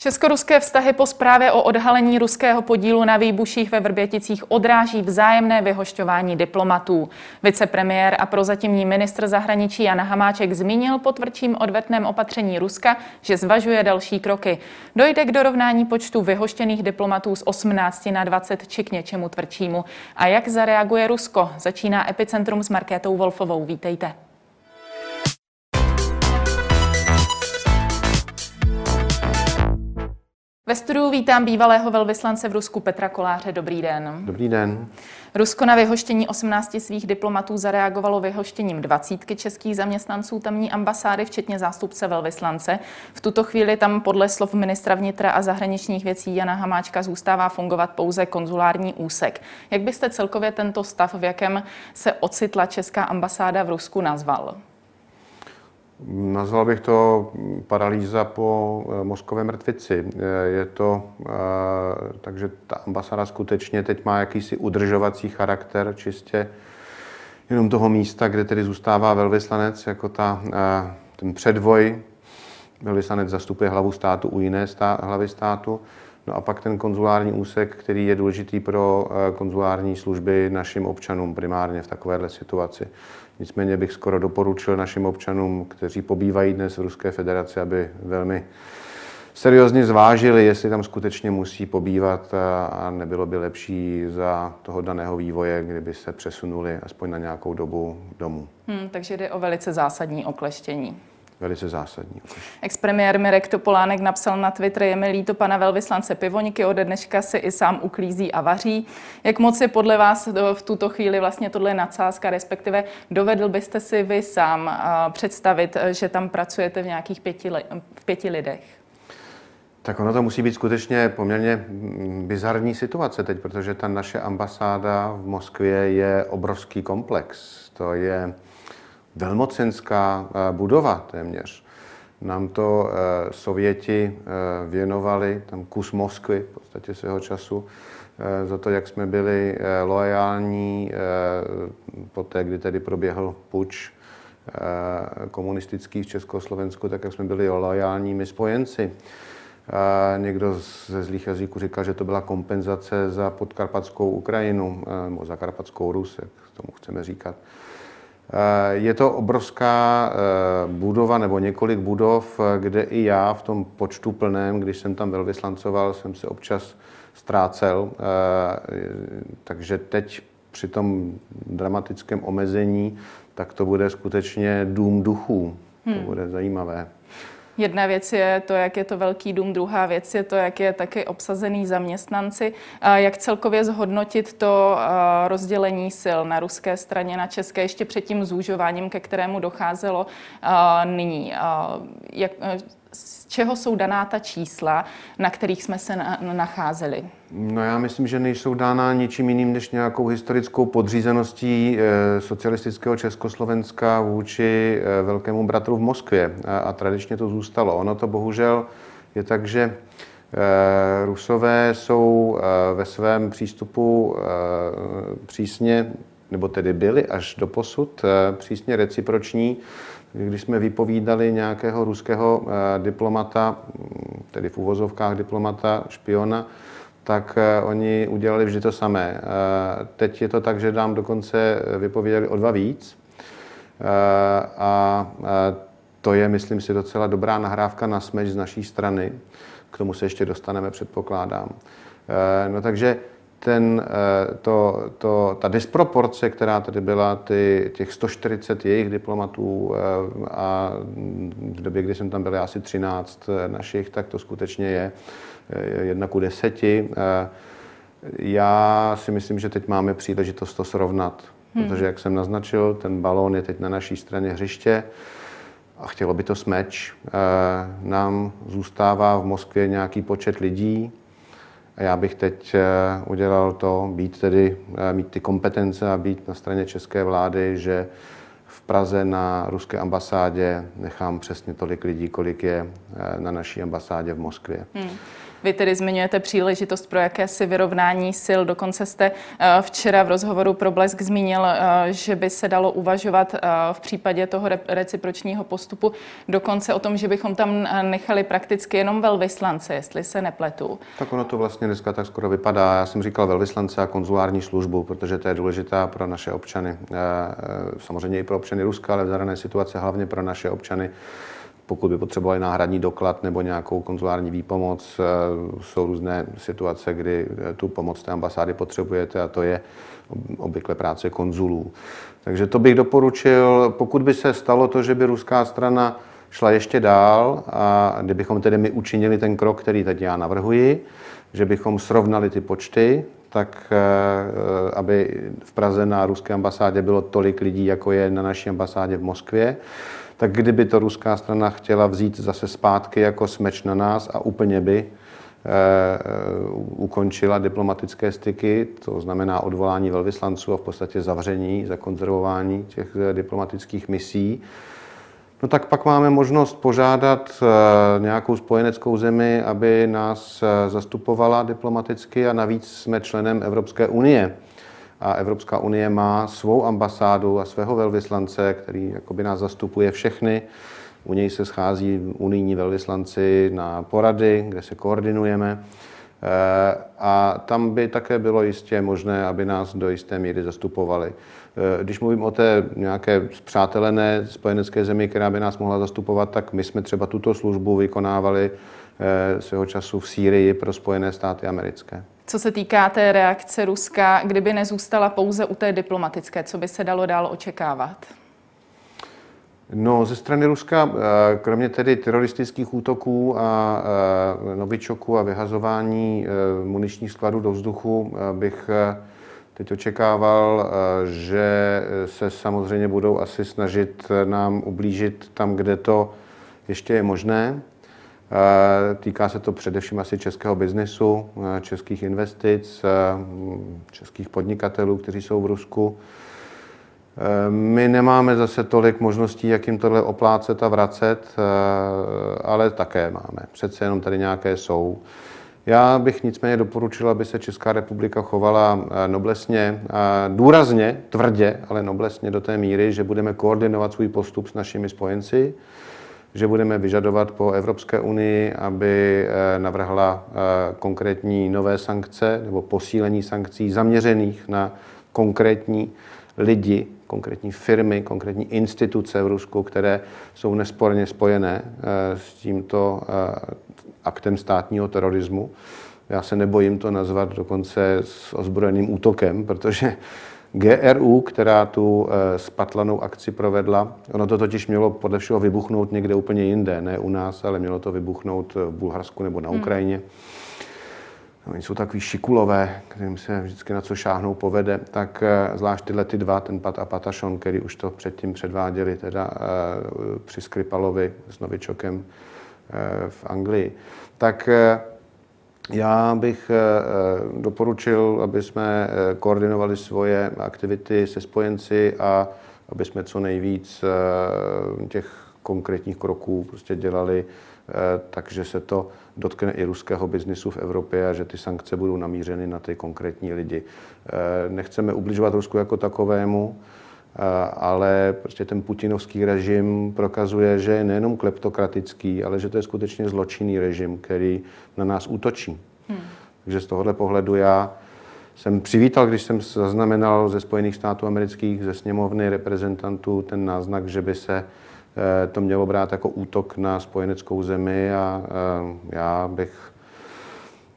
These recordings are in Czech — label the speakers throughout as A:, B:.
A: Česko-ruské vztahy po zprávě o odhalení ruského podílu na výbuších ve Vrběticích odráží vzájemné vyhošťování diplomatů. Vicepremiér a prozatímní ministr zahraničí Jan Hamáček zmínil po tvrdším odvetném opatření Ruska, že zvažuje další kroky. Dojde k dorovnání počtu vyhoštěných diplomatů z 18 na 20 či k něčemu tvrdšímu. A jak zareaguje Rusko? Začíná Epicentrum s Markétou Wolfovou. Vítejte. Ve studiu vítám bývalého velvyslance v Rusku Petra Koláře. Dobrý den.
B: Dobrý den.
A: Rusko na vyhoštění 18 svých diplomatů zareagovalo vyhoštěním 20 českých zaměstnanců tamní ambasády, včetně zástupce velvyslance. V tuto chvíli tam podle slov ministra vnitra a zahraničních věcí Jana Hamáčka zůstává fungovat pouze konzulární úsek. Jak byste celkově tento stav, v jakém se ocitla česká ambasáda v Rusku, nazval?
B: Nazval bych to paralýza po eh, mozkové mrtvici. Eh, je to, eh, takže ta ambasáda skutečně teď má jakýsi udržovací charakter, čistě jenom toho místa, kde tedy zůstává velvyslanec, jako ta, ten předvoj. Velvyslanec zastupuje hlavu státu u jiné stá, hlavy státu. No a pak ten konzulární úsek, který je důležitý pro konzulární služby našim občanům primárně v takovéhle situaci. Nicméně bych skoro doporučil našim občanům, kteří pobývají dnes v Ruské federaci, aby velmi seriózně zvážili, jestli tam skutečně musí pobývat a nebylo by lepší za toho daného vývoje, kdyby se přesunuli aspoň na nějakou dobu domů.
A: Hmm, takže jde o velice zásadní okleštění
B: velice zásadní.
A: Expremiér Mirek Topolánek napsal na Twitter, je mi líto pana velvyslance Pivoňky, ode dneška si i sám uklízí a vaří. Jak moc je podle vás v tuto chvíli vlastně tohle nadsázka, respektive dovedl byste si vy sám představit, že tam pracujete v nějakých pěti, v pěti lidech?
B: Tak ono to musí být skutečně poměrně bizarní situace teď, protože ta naše ambasáda v Moskvě je obrovský komplex. To je velmocenská eh, budova téměř. Nám to eh, Sověti eh, věnovali, tam kus Moskvy v podstatě svého času, za to, jak jsme byli loajální po té, kdy tedy proběhl puč komunistický v Československu, tak jak jsme byli loajálními spojenci. Někdo ze zlých jazyků říkal, že to byla kompenzace za podkarpatskou Ukrajinu, nebo za karpatskou Rus, jak tomu chceme říkat. Eh, je to obrovská eh, budova nebo několik budov, eh, kde i já v tom počtu plném, když jsem tam velvyslancoval, jsem se občas ztrácel. Takže teď při tom dramatickém omezení, tak to bude skutečně dům duchů. To hmm. bude zajímavé.
A: Jedna věc je to, jak je to velký dům, druhá věc je to, jak je taky obsazený zaměstnanci. Jak celkově zhodnotit to rozdělení sil na ruské straně, na české, ještě před tím zúžováním, ke kterému docházelo nyní. Jak, z čeho jsou daná ta čísla, na kterých jsme se nacházeli?
B: No já myslím, že nejsou dána ničím jiným než nějakou historickou podřízeností eh, socialistického Československa vůči eh, velkému bratru v Moskvě. A tradičně to zůstalo. Ono to bohužel je tak, že eh, Rusové jsou ve svém přístupu přísně, nebo tedy byli až do posud, přísně reciproční když jsme vypovídali nějakého ruského eh, diplomata, mm, tedy v uvozovkách diplomata, špiona, tak eh, oni udělali vždy to samé. Eh, teď je to tak, že nám dokonce vypovídali o dva víc. A to je, myslím si, docela dobrá nahrávka na smeč z naší strany. K tomu se ještě dostaneme, předpokládám. No takže ten, eh, to, to, ta disproporce, která tady byla, ty, těch 140 jejich diplomatů eh, a v době, kdy jsem tam byl asi 13 eh, našich, tak to skutečně je jedna ku deseti. Já si myslím, že teď máme příležitost to srovnat, hmm. protože, jak jsem naznačil, ten balón je teď na naší straně hřiště a chtělo by to smeč. Nám zůstává v Moskvě nějaký počet lidí, a já bych teď eh, udělal to, být tedy, eh, mít ty kompetence a být na straně české vlády, že v Praze na ruské ambasádě nechám přesně tolik lidí, kolik je eh, na naší ambasádě v Moskvě. Hmm.
A: Vy tedy zmiňujete příležitost pro jakési vyrovnání sil. Dokonce jste eh, včera v rozhovoru pro Blesk zmínil, eh, že by se dalo uvažovat eh, v případě toho recipročního postupu dokonce o tom, že bychom tam nechali prakticky jenom velvyslance, jestli se nepletu.
B: Tak ono to vlastně dneska tak skoro vypadá. Já jsem říkal velvyslance a konzulární službu, protože to je důležitá pro naše občany. Samozřejmě i pro občany Ruska, ale v dané situace hlavně pro naše občany pokud by potřebovali náhradní doklad nebo nějakou konzulární výpomoc. Eh, jsou různé situace, kdy eh, tu pomoc té ambasády potřebujete a to je obvykle práce konzulů. Takže to bych doporučil, pokud by se stalo to, že by ruská strana šla ještě dál a kdybychom tedy my učinili ten krok, který teď já navrhuji, že bychom srovnali ty počty, tak eh, aby v Praze na ruské ambasádě bylo tolik lidí, jako je na naší ambasádě v Moskvě, tak kdyby to ruská strana chtěla vzít zase zpátky jako smeč na nás a úplně by eh, ukončila diplomatické styky, to znamená odvolání velvyslanců a v podstatě zavření, zakonzervování těch eh, diplomatických misí, No tak pak máme možnost požádat eh, nějakou spojeneckou zemi, aby nás zastupovala diplomaticky a navíc jsme členem Evropské unie a Evropská unie má svou ambasádu a svého velvyslance, který jakoby nás zastupuje všechny. U něj se schází unijní velvyslanci na porady, kde se koordinujeme. Eh, a tam by také bylo jistě možné, aby nás do jisté míry zastupovali. Eh, když mluvím o té nějaké zpřátelené spojenecké zemi, která by nás mohla zastupovat, tak my jsme třeba tuto službu vykonávali eh, svého času v Sýrii pro Spojené státy americké.
A: Co se týká té reakce Ruska, kdyby nezůstala pouze u té diplomatické, co by se dalo dál očekávat?
B: No, ze strany Ruska, eh, kromě tedy teroristických útoků a eh, novičoků a vyhazování eh, muničních skladů do vzduchu, bych teď očekával, že se samozřejmě budou asi snažit nám ublížit tam, kde to ještě je možné. Týká se to především asi českého biznesu, českých investic, českých podnikatelů, kteří jsou v Rusku. My nemáme zase tolik možností, jak jim tohle oplácet a vracet, ale také máme. Přece jenom tady nějaké jsou. Já bych nicméně doporučil, aby se Česká republika chovala noblesně, důrazně, tvrdě, ale noblesně do té míry, že budeme koordinovat svůj postup s našimi spojenci, že budeme vyžadovat po Evropské unii, aby eh, navrhla eh, konkrétní nové sankce nebo posílení sankcí zaměřených na konkrétní lidi, konkrétní firmy, konkrétní instituce v Rusku, které jsou nesporně spojené eh, s tímto aktem státního terorismu. Já se nebojím to nazvat dokonce s ozbrojeným útokem, protože GRU, která tu eh, spatlanou akci provedla, ono to totiž mělo podle všeho vybuchnout někde úplně jinde, ne u nás, ale mělo to vybuchnout v Bulharsku nebo na hmm. Ukrajině. Hmm. Oni jsou takový šikulové, kterým se vždycky na co šáhnou povede, tak eh, zvlášť tyhle ty dva, ten Pat a Patašon, který už to předtím předváděli teda eh, při Skripalovi s Novičokem v Anglii, tak já bych eh, eh, doporučil, aby jsme eh, koordinovali svoje aktivity se spojenci a aby jsme co nejvíc těch konkrétních kroků prostě dělali, takže se to dotkne i ruského biznisu v Evropě a že ty sankce budou namířeny na ty konkrétní lidi. Nechceme ubližovat Rusku jako takovému, ale prostě ten putinovský režim prokazuje, že je nejenom kleptokratický, ale že to je skutečně zločinný režim, který na nás útočí. Hmm. Takže z tohohle pohledu já jsem přivítal, když jsem zaznamenal ze Spojených států amerických, ze sněmovny reprezentantů ten náznak, že by se eh, to mělo brát jako útok na spojeneckou zemi a eh, já bych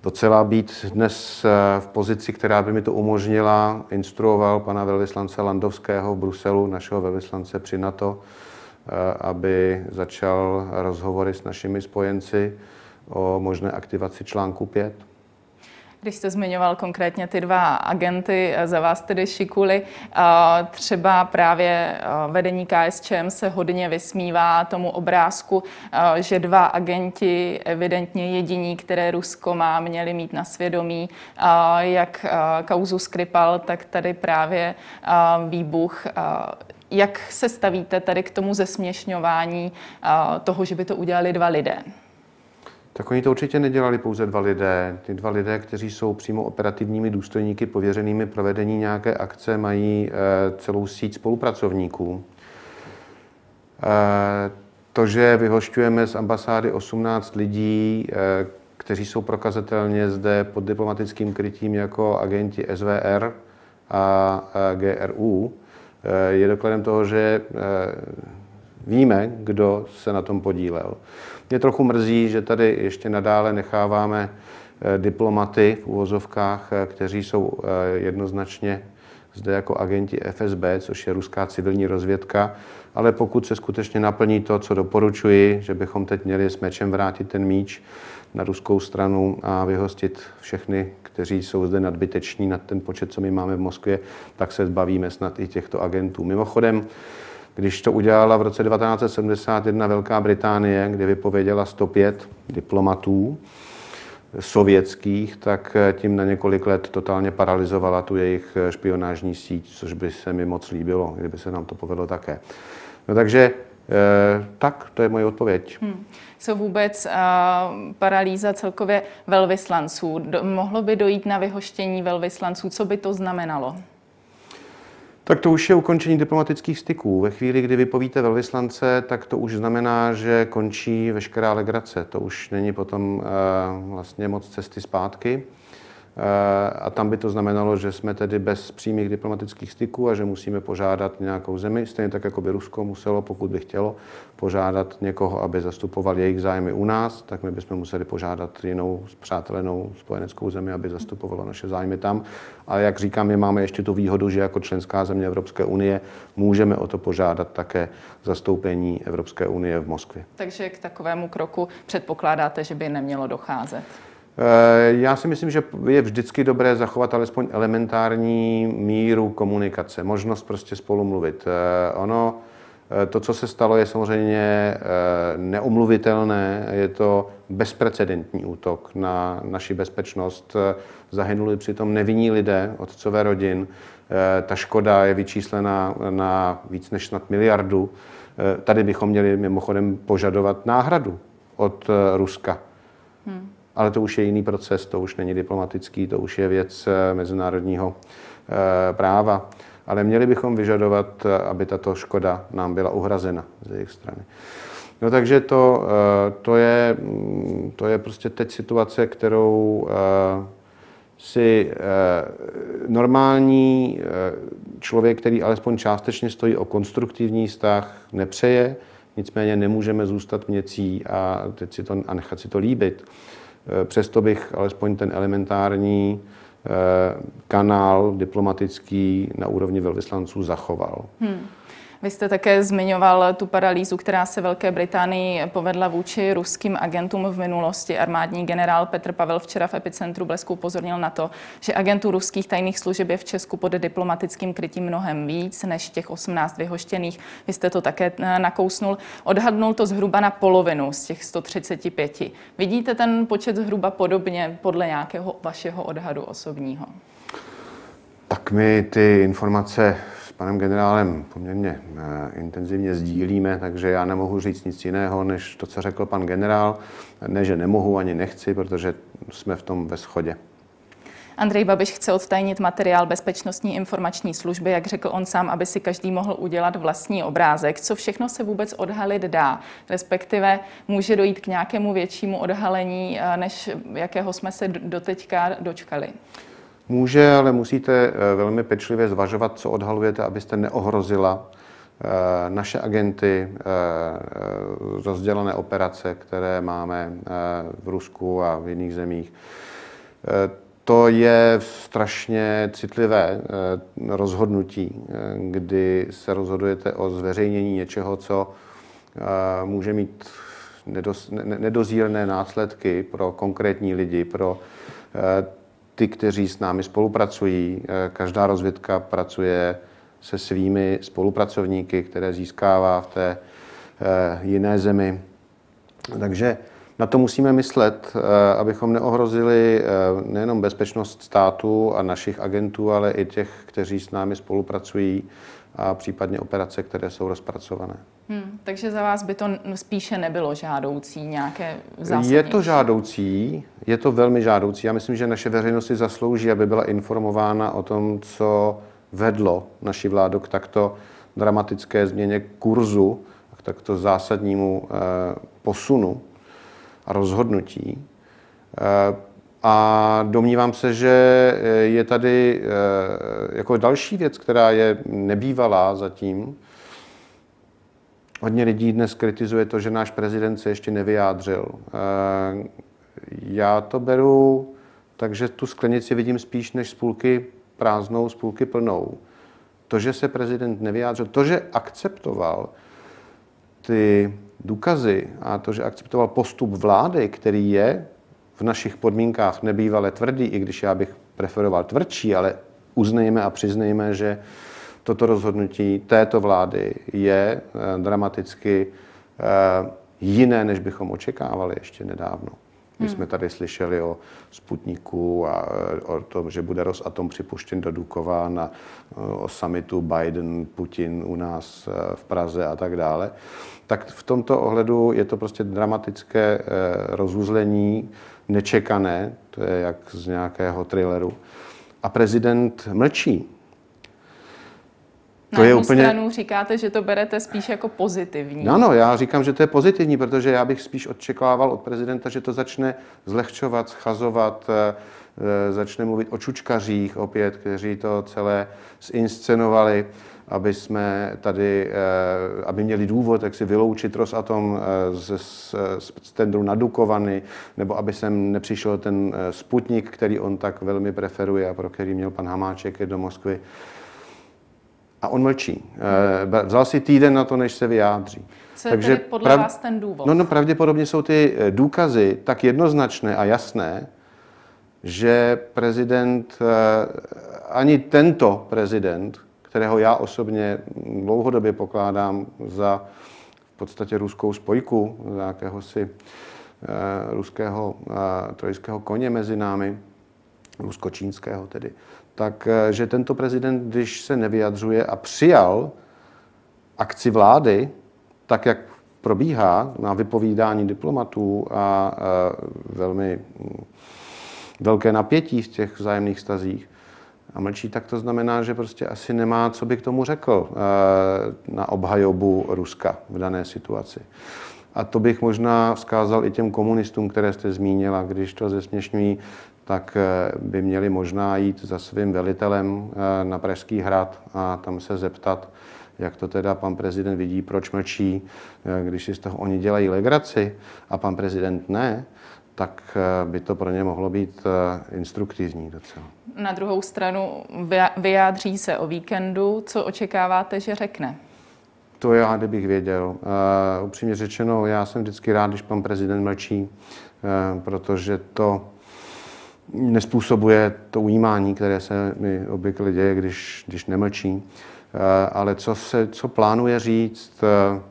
B: docela být dnes eh, v pozici, která by mi to umožnila, instruoval pana velvyslance Landovského v Bruselu, našeho velvyslance při NATO, eh, aby začal rozhovory s našimi spojenci o možné aktivaci článku 5.
A: Když jste zmiňoval konkrétně ty dva agenty, za vás tedy šikuli, třeba právě vedení KSČM se hodně vysmívá tomu obrázku, že dva agenti, evidentně jediní, které Rusko má, měli mít na svědomí, jak kauzu Skripal, tak tady právě výbuch jak se stavíte tady k tomu zesměšňování toho, že by to udělali dva lidé?
B: Tak oni to určitě nedělali pouze dva lidé. Ty dva lidé, kteří jsou přímo operativními důstojníky pověřenými provedení nějaké akce, mají eh, celou síť spolupracovníků. Eh, to, že vyhošťujeme z ambasády 18 lidí, eh, kteří jsou prokazatelně zde pod diplomatickým krytím jako agenti SVR a GRU, je dokladem toho, že víme, kdo se na tom podílel. Mě trochu mrzí, že tady ještě nadále necháváme eh, diplomaty v úvozovkách, eh, kteří jsou eh, jednoznačně zde jako agenti FSB, což je ruská civilní rozvědka, ale pokud se skutečně naplní to, co doporučuji, že bychom teď měli s mečem vrátit ten míč na ruskou stranu a vyhostit všechny, kteří jsou zde nadbyteční nad ten počet, co my máme v Moskvě, tak se zbavíme snad i těchto agentů. Mimochodem, když to udělala v roce 1971 Velká Británie, kde vypověděla 105 diplomatů sovětských, tak tím na několik let totálně paralizovala tu jejich špionážní síť, což by se mi moc líbilo, kdyby se nám to povedlo také. No takže eh, tak, to je moje odpověď. Hmm.
A: Co vůbec uh, paralýza celkově velvyslanců? Do, mohlo by dojít na vyhoštění velvyslanců? Co by to znamenalo?
B: Tak to už je ukončení diplomatických styků. Ve chvíli, kdy vypovíte velvyslance, tak to už znamená, že končí veškerá legrace. To už není potom uh, vlastně moc cesty zpátky. A tam by to znamenalo, že jsme tedy bez přímých diplomatických styků a že musíme požádat nějakou zemi, stejně tak, jako by Rusko muselo, pokud by chtělo, požádat někoho, aby zastupoval jejich zájmy u nás, tak my bychom museli požádat jinou zpřátelenou spojeneckou zemi, aby zastupovalo naše zájmy tam. A jak říkám, my máme ještě tu výhodu, že jako členská země Evropské unie můžeme o to požádat také zastoupení Evropské unie v Moskvě.
A: Takže k takovému kroku předpokládáte, že by nemělo docházet?
B: Eh, já si myslím, že je vždycky dobré zachovat alespoň elementární míru komunikace, možnost prostě spolu mluvit. Eh, ono, eh, to, co se stalo, je samozřejmě neomluvitelné, je to bezprecedentní útok na naši bezpečnost. Zahynuli přitom nevinní lidé, otcové rodin. Ta škoda je vyčíslena na víc než snad miliardu. Tady bychom měli mimochodem požadovat náhradu od Ruska. Hmm ale to už je jiný proces, to už není diplomatický, to už je věc eh, mezinárodního eh, práva. Ale měli bychom vyžadovat, eh, aby tato škoda nám byla uhrazena ze jejich strany. No takže to, to, je, mm, to je prostě teď situace, kterou si normální člověk, který alespoň částečně stojí o konstruktivní vztah, nepřeje, nicméně nemůžeme zůstat měcí a, teď si to, a nechat si to líbit. Eh, přesto bych alespoň ten elementární eh, kanál diplomatický na úrovni velvyslanců zachoval. Hmm.
A: Vy jste také zmiňoval tu paralýzu, která se Velké Británii povedla vůči ruským agentům v minulosti. Armádní generál Petr Pavel včera v epicentru blesku upozornil na to, že agentů ruských tajných služeb je v Česku pod diplomatickým krytím mnohem víc než těch 18 vyhoštěných. Vy jste to také eh, nakousnul. Odhadnul to zhruba na polovinu z těch 135. Vidíte ten počet zhruba podobně podle nějakého vašeho odhadu osobního?
B: Tak my ty informace panem generálem poměrně eh, intenzivně sdílíme, takže já nemohu říct nic jiného, než to, co řekl pan generál. Ne, že nemohu ani nechci, protože jsme v tom ve shodě.
A: Andrej Babiš chce odtajnit materiál Bezpečnostní informační služby, jak řekl on sám, aby si každý mohl udělat vlastní obrázek. Co všechno se vůbec odhalit dá? Respektive může dojít k nějakému většímu odhalení, eh, než jakého jsme se doteďka dočkali?
B: Může, ale musíte eh, velmi pečlivě zvažovat, co odhalujete, abyste neohrozila eh, naše agenty, eh, rozdělené operace, které máme v Rusku a v jiných zemích. To je strašně citlivé rozhodnutí, kdy se rozhodujete o zveřejnění něčeho, co může mít nedozírné následky pro konkrétní lidi, pro ty, kteří s námi spolupracují. Eh, každá rozvědka pracuje se svými spolupracovníky, které získává v té eh, jiné zemi. Takže na to musíme myslet, eh, abychom neohrozili nejenom bezpečnost státu a našich agentů, ale i těch, kteří s námi spolupracují a případně operace, které jsou rozpracované.
A: Hmm, takže za vás by to spíše nebylo žádoucí nějaké zásadní?
B: Je to žádoucí, je to velmi žádoucí. Já myslím, že naše veřejnost si zaslouží, aby byla informována o tom, co vedlo naši vládu k takto dramatické změně kurzu, k takto zásadnímu eh, posunu a rozhodnutí. Eh, a domnívám se, že je tady eh, jako další věc, která je nebývalá zatím, Hodně lidí dnes kritizuje to, že náš prezident se ještě nevyjádřil. Eh, já to beru takže tu sklenici vidím spíš než z půlky prázdnou, z půlky plnou. To, že se prezident nevyjádřil, to, že akceptoval ty důkazy a to, že akceptoval postup vlády, který je v našich podmínkách nebývale tvrdý, i když já bych preferoval tvrdší, ale uznejme a přiznejme, že toto rozhodnutí této vlády je eh, dramaticky eh, jiné, než bychom očekávali ještě nedávno. My hmm. jsme tady slyšeli o Sputniku a eh, o tom, že bude Rosatom připuštěn do Dukova na, o samitu Biden, Putin u nás v Praze a tak dále. Tak v tomto ohledu je to prostě dramatické rozuzlení, nečekané, to je jak z nějakého thrilleru. A prezident mlčí.
A: Na to je úplně... stranu říkáte, že to berete spíš jako pozitivní.
B: Ano, já říkám, že to je pozitivní, protože já bych spíš očekával od prezidenta, že to začne zlehčovat, schazovat, eh, eh, začne mluvit o čučkařích opět, kteří to celé zinscenovali, aby jsme tady, eh, aby měli důvod, jak si vyloučit Rosatom z, z, z tendru na Dukovany, nebo aby sem nepřišel ten Sputnik, který on tak velmi preferuje a pro který měl pan Hamáček do Moskvy. A on mlčí. Eh, vzal si týden na to, než se vyjádří.
A: Co je Takže podle prav... vás ten důvod?
B: No, no, pravděpodobně jsou ty eh, důkazy tak jednoznačné a jasné, že prezident, eh, ani tento prezident, kterého já osobně dlouhodobě pokládám za v podstatě ruskou spojku, za jakéhosi ruského trojského koně mezi námi, rusko-čínského tedy, tak eh, že tento prezident, když se nevyjadřuje a přijal akci vlády, tak jak probíhá na vypovídání diplomatů a eh, velmi mm, velké napětí v těch vzájemných stazích a mlčí, tak to znamená, že prostě asi nemá, co by k tomu řekl eh, na obhajobu Ruska v dané situaci. A to bych možná vzkázal i těm komunistům, které jste zmínila, když to zesměšňují tak eh, by měli možná jít za svým velitelem eh, na Pražský hrad a tam se zeptat, jak to teda pan prezident vidí, proč mlčí, eh, když si z toho oni dělají legraci a pan prezident ne, tak by to pro ně mohlo být instruktivní docela.
A: Na druhou stranu vyjádří se o víkendu. Co očekáváte, že řekne?
B: To já, kdybych věděl. Uh, upřímně řečeno, já jsem vždycky rád, když pan prezident mlčí, uh, protože to nespůsobuje to ujímání, které se mi obvykle děje, když, když nemlčí. Eh, ale co, se, co plánuje říct, eh,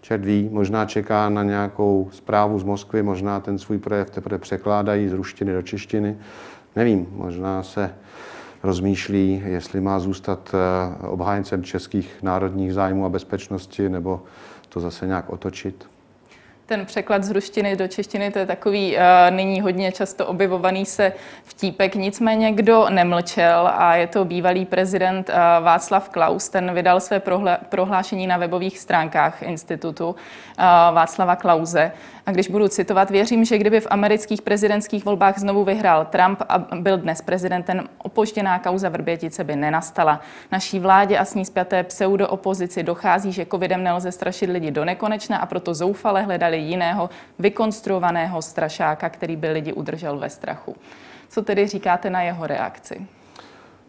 B: čert ví, možná čeká na nějakou zprávu z Moskvy, možná ten svůj projev teprve překládají z ruštiny do češtiny. Nevím, možná se rozmýšlí, jestli má zůstat eh, obhájcem českých národních zájmů a bezpečnosti, nebo to zase nějak otočit
A: ten překlad z ruštiny do češtiny, to je takový uh, nyní hodně často objevovaný se vtípek. Nicméně kdo nemlčel a je to bývalý prezident uh, Václav Klaus, ten vydal své prohlášení na webových stránkách institutu uh, Václava Klauze. A když budu citovat, věřím, že kdyby v amerických prezidentských volbách znovu vyhrál Trump a byl dnes prezidentem, opožděná kauza Vrbětice by nenastala. Naší vládě a s ní zpěté pseudo-opozici dochází, že covidem nelze strašit lidi do nekonečna a proto zoufale hledali jiného vykonstruovaného strašáka, který by lidi udržel ve strachu. Co tedy říkáte na jeho reakci?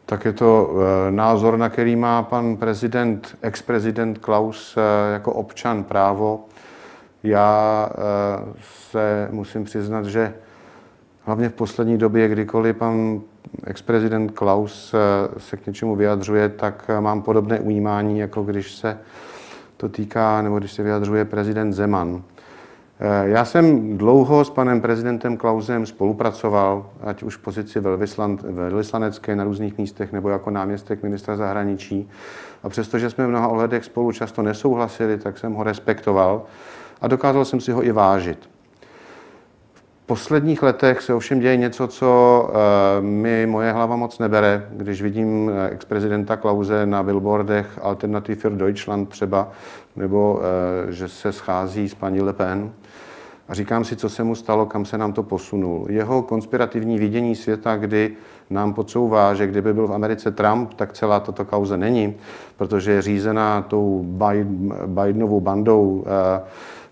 B: Tak je to eh, názor, na který má pan prezident, ex-prezident Klaus eh, jako občan právo. Já eh, se musím přiznat, že hlavně v poslední době, kdykoliv pan ex-prezident Klaus se k něčemu vyjadřuje, tak mám podobné ujímání, jako když se to týká, nebo když se vyjadřuje prezident Zeman. Eh, já jsem dlouho s panem prezidentem Klausem spolupracoval, ať už v pozici velvyslanecké na různých místech nebo jako náměstek ministra zahraničí. A přestože jsme v mnoha ohledech spolu často nesouhlasili, tak jsem ho respektoval a dokázal jsem si ho i vážit. V posledních letech se ovšem děje něco, co eh, mi moje hlava moc nebere, když vidím eh, ex-prezidenta Klauze na billboardech Alternative für Deutschland třeba, nebo že se schází s paní Le Pen a říkám si, co se mu stalo, kam se nám to posunul. Jeho konspirativní vidění světa, kdy nám podsouvá, že kdyby byl v Americe Trump, tak celá tato kauze není, protože je řízená tou Bidenovou bandou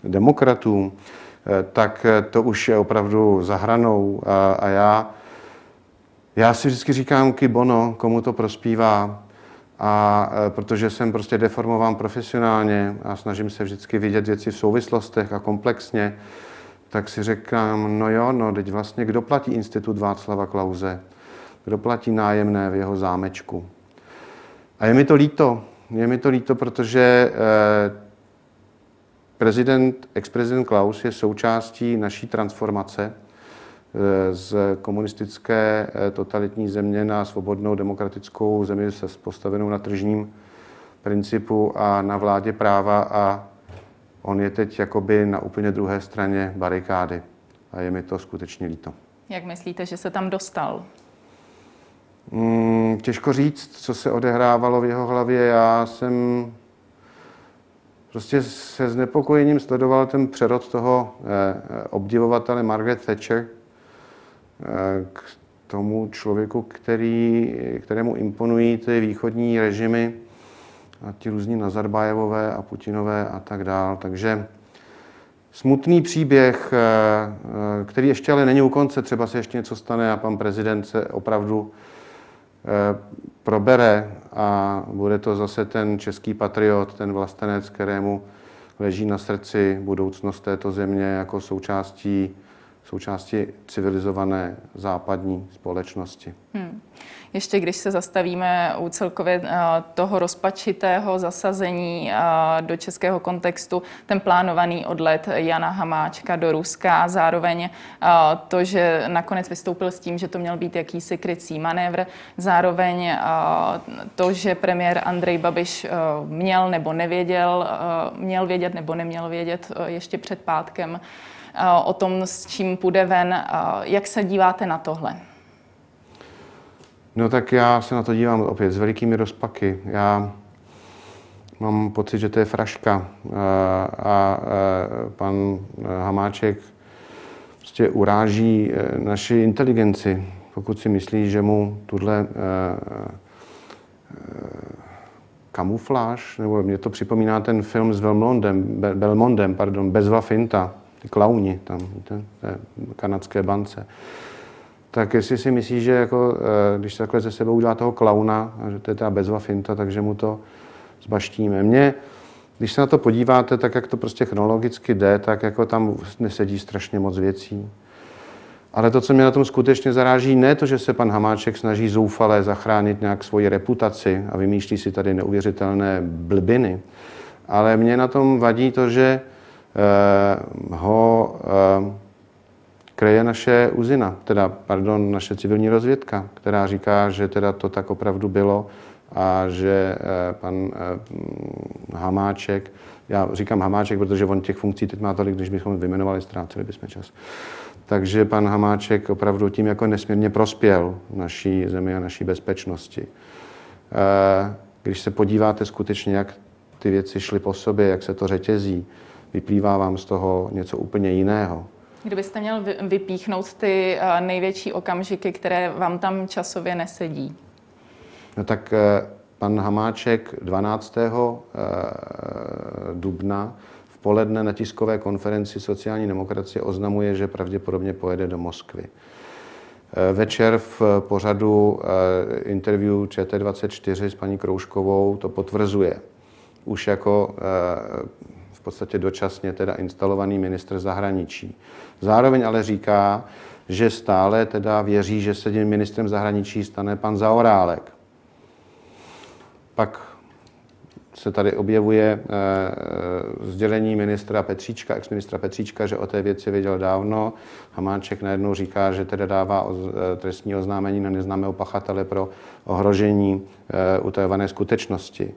B: eh, demokratů, eh, tak to už je opravdu zahranou. A, a já, já si vždycky říkám, bono, komu to prospívá, a eh, protože jsem prostě deformován profesionálně a snažím se vždycky vidět věci v souvislostech a komplexně, tak si říkám, no jo, no teď vlastně kdo platí Institut Václava Klauze? Kdo platí nájemné v jeho zámečku? A je mi to líto. Je mi to líto, protože eh, prezident, ex-prezident Klaus je součástí naší transformace eh, z komunistické eh, totalitní země na svobodnou demokratickou zemi se postavenou na tržním principu a na vládě práva a On je teď jakoby na úplně druhé straně barikády a je mi to skutečně líto.
A: Jak myslíte, že se tam dostal?
B: Hmm, těžko říct, co se odehrávalo v jeho hlavě. Já jsem prostě se znepokojením sledoval ten přerod toho eh, obdivovatele Margaret Thatcher eh, k tomu člověku, který, kterému imponují ty východní režimy a ti různí Nazarbajevové a Putinové a tak dál. Takže smutný příběh, eh, eh, který ještě ale není u konce, třeba se ještě něco stane a pan prezident se opravdu eh, probere a bude to zase ten český patriot, ten vlastenec, kterému leží na srdci budoucnost této země jako součástí, součástí civilizované západní společnosti. Hmm.
A: Ještě když se zastavíme u celkově eh, toho rozpačitého zasazení eh, do českého kontextu, ten plánovaný odlet Jana Hamáčka do Ruska a zároveň eh, to, že nakonec vystoupil s tím, že to měl být jakýsi krycí manévr, zároveň to, že premiér Andrej Babiš měl nebo nevěděl, měl vědět nebo neměl vědět ještě před pátkem o tom, s čím půjde ven. Jak se díváte na tohle?
B: No tak já se na to dívám opět s velikými rozpaky. Já mám pocit, že to je fraška a, pan Hamáček prostě uráží e, naši inteligenci, pokud si myslí, že mu tuhle e, e, kamufláž, nebo mě to připomíná ten film s Belmondem, Belmondem, pardon, Bezva Finta, ty klauni tam, té kanadské bance tak jestli si myslí, že jako, eh, když takhle ze sebou udělá toho klauna, že to je ta bezva finta, takže mu to zbaštíme. Mně, když se na to podíváte, tak jak to prostě chronologicky jde, tak jako tam nesedí strašně moc věcí. Ale to, co mě na tom skutečně zaráží, ne to, že se pan Hamáček snaží zoufale zachránit nějak svoji reputaci a vymýšlí si tady neuvěřitelné blbiny, ale mě na tom vadí to, že eh, ho eh, kreje naše uzina, teda, pardon, naše civilní rozvědka, která říká, že teda to tak opravdu bylo a že eh, pan eh, Hamáček, já říkám Hamáček, protože on těch funkcí teď má tolik, když bychom vymenovali, ztráceli bychom čas. Takže pan Hamáček opravdu tím jako nesmírně prospěl naší zemi a naší bezpečnosti. Eh, když se podíváte skutečně, jak ty věci šly po sobě, jak se to řetězí, vyplývá vám z toho něco úplně jiného.
A: Kdybyste měl vypíchnout ty eh, největší okamžiky, které vám tam časově nesedí?
B: No tak eh, pan Hamáček 12. Eh, dubna v poledne na tiskové konferenci sociální demokracie oznamuje, že pravděpodobně pojede do Moskvy. Večer v pořadu interview ČT24 s paní Krouškovou to potvrzuje. Už jako v podstatě dočasně teda instalovaný ministr zahraničí. Zároveň ale říká, že stále teda věří, že se tím ministrem zahraničí stane pan Zaorálek. Pak se tady objevuje sdělení ministra Petříčka, ex-ministra Petříčka, že o té věci věděl dávno. Hamáček najednou říká, že teda dává trestní oznámení na neznámého pachatele pro ohrožení utajované skutečnosti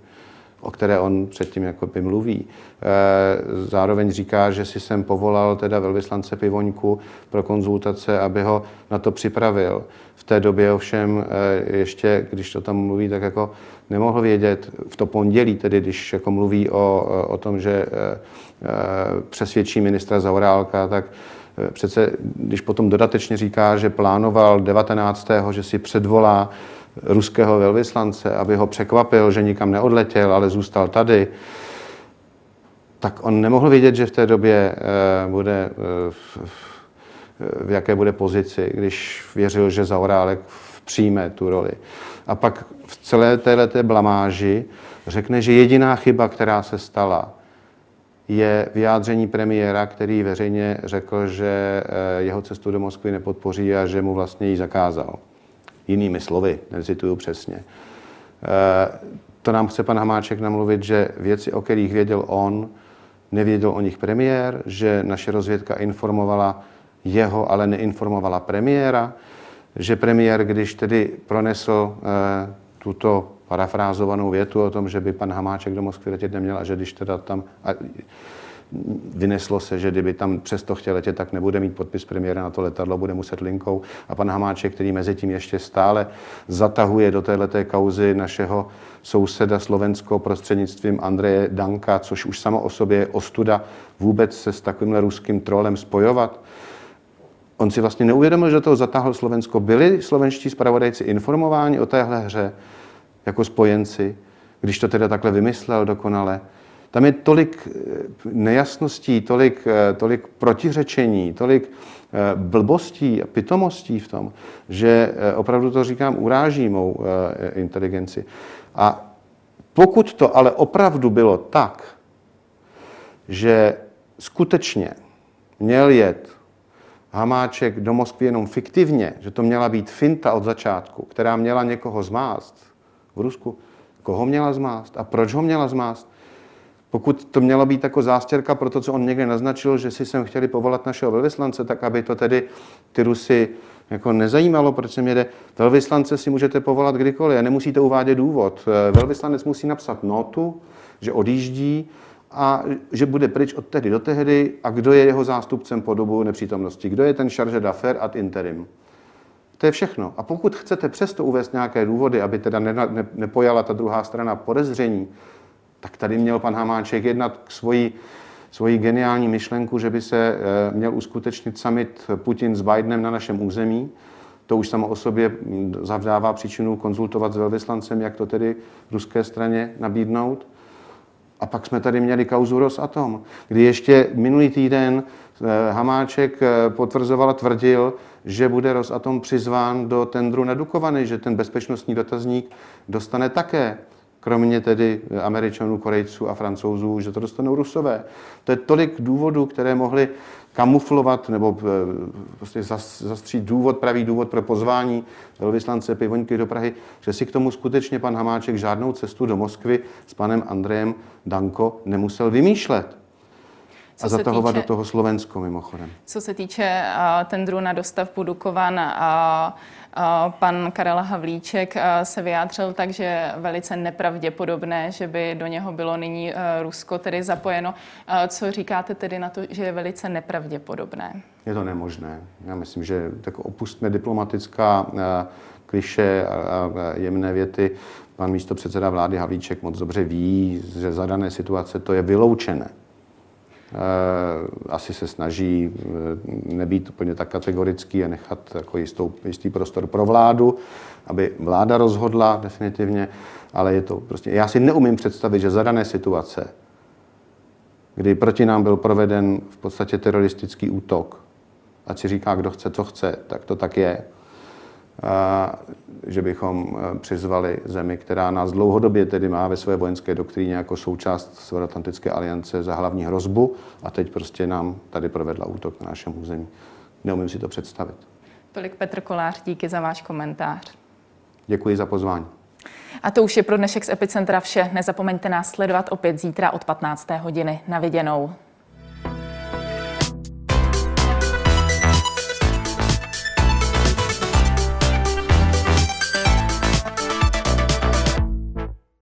B: o které on předtím jako by mluví. Eh, zároveň říká, že si jsem povolal teda velvyslance Pivoňku pro konzultace, aby ho na to připravil. V té době ovšem eh, ještě, když to tam mluví, tak jako nemohl vědět, v to pondělí tedy, když jako mluví o, o tom, že eh, přesvědčí ministra Zaurálka, tak přece, když potom dodatečně říká, že plánoval 19. že si předvolá ruského velvyslance, aby ho překvapil, že nikam neodletěl, ale zůstal tady, tak on nemohl vědět, že v té době eh, bude eh, v jaké bude pozici, když věřil, že Zaorálek přijme tu roli. A pak v celé této blamáži řekne, že jediná chyba, která se stala, je vyjádření premiéra, který veřejně řekl, že eh, jeho cestu do Moskvy nepodpoří a že mu vlastně ji zakázal jinými slovy, necituju přesně. Eh, to nám chce pan Hamáček namluvit, že věci, o kterých věděl on, nevěděl o nich premiér, že naše rozvědka informovala jeho, ale neinformovala premiéra, že premiér, když tedy pronesl eh, tuto parafrázovanou větu o tom, že by pan Hamáček do Moskvy letět neměl a že když teda tam... A vyneslo se, že kdyby tam přesto chtěl letět, tak nebude mít podpis premiéra na to letadlo, bude muset linkou. A pan Hamáček, který mezi tím ještě stále zatahuje do této kauzy našeho souseda Slovensko prostřednictvím Andreje Danka, což už samo o sobě je ostuda vůbec se s takovýmhle ruským trolem spojovat. On si vlastně neuvědomil, že do toho zatáhl Slovensko. Byli slovenští zpravodajci informováni o téhle hře jako spojenci, když to teda takhle vymyslel dokonale. Tam je tolik eh, nejasností, tolik, eh, tolik protiřečení, tolik eh, blbostí a pitomostí v tom, že opravdu to říkám, uráží mou inteligenci. A pokud to ale opravdu bylo tak, že skutečně měl jet Hamáček do Moskvy jenom fiktivně, že to měla být finta od začátku, která měla někoho zmást v Rusku, koho měla zmást a proč ho měla zmást, pokud to mělo být jako zástěrka pro to, co on někde naznačil, že si sem chtěli povolat našeho velvyslance, tak aby to tedy ty Rusy jako nezajímalo, proč se jde. Velvyslance si můžete povolat kdykoliv a nemusíte uvádět důvod. Velvyslanec musí napsat notu, že odjíždí a že bude pryč od tehdy do tehdy a kdo je jeho zástupcem po dobu nepřítomnosti. Kdo je ten charge d'affaires ad interim. To je všechno. A pokud chcete přesto uvést nějaké důvody, aby teda nepojala ta druhá strana podezření, tak tady měl pan Hamáček jednat k svojí, svoji geniální myšlenku, že by se eh, měl uskutečnit summit Putin s Bidenem na našem území. To už samo o sobě hm, zavdává příčinu konzultovat s velvyslancem, jak to tedy ruské straně nabídnout. A pak jsme tady měli kauzu Rosatom, kdy ještě minulý týden Hamáček eh, potvrzoval a tvrdil, že bude Rosatom přizván do tendru na Dukovany, že ten bezpečnostní dotazník dostane také kromě tedy Američanů, Korejců a Francouzů, že to dostanou Rusové. To je tolik důvodů, které mohly kamuflovat nebo eh, prostě zastřít důvod, pravý důvod pro pozvání velvyslance Pivoňky do Prahy, že si k tomu skutečně pan Hamáček žádnou cestu do Moskvy s panem Andrejem Danko nemusel vymýšlet. Co a zatahovat týče, do toho Slovensko mimochodem.
A: Co se týče uh, tendru na dostavbu Dukovan a uh, Pan Karel Havlíček se vyjádřil tak, že je velice nepravděpodobné, že by do něho bylo nyní Rusko tedy zapojeno. Co říkáte tedy na to, že je velice nepravděpodobné?
B: Je to nemožné. Já myslím, že tak opustme diplomatická kliše a jemné věty. Pan místo předseda vlády Havlíček moc dobře ví, že za dané situace to je vyloučené. Eh, asi se snaží eh, nebýt úplně tak kategorický a nechat jako jistou, jistý prostor pro vládu, aby vláda rozhodla definitivně, ale je to prostě, já si neumím představit, že za dané situace, kdy proti nám byl proveden v podstatě teroristický útok, ať si říká, kdo chce, co chce, tak to tak je, že bychom e, přizvali zemi, která nás dlouhodobě tedy má ve své vojenské doktríně jako součást Severoatlantické aliance za hlavní hrozbu a teď prostě nám tady provedla útok na našem území. Neumím si to představit.
A: Tolik Petr Kolář, díky za váš komentář.
B: Děkuji za pozvání.
A: A to už je pro dnešek z Epicentra vše. Nezapomeňte nás sledovat opět zítra od 15. hodiny. Na viděnou.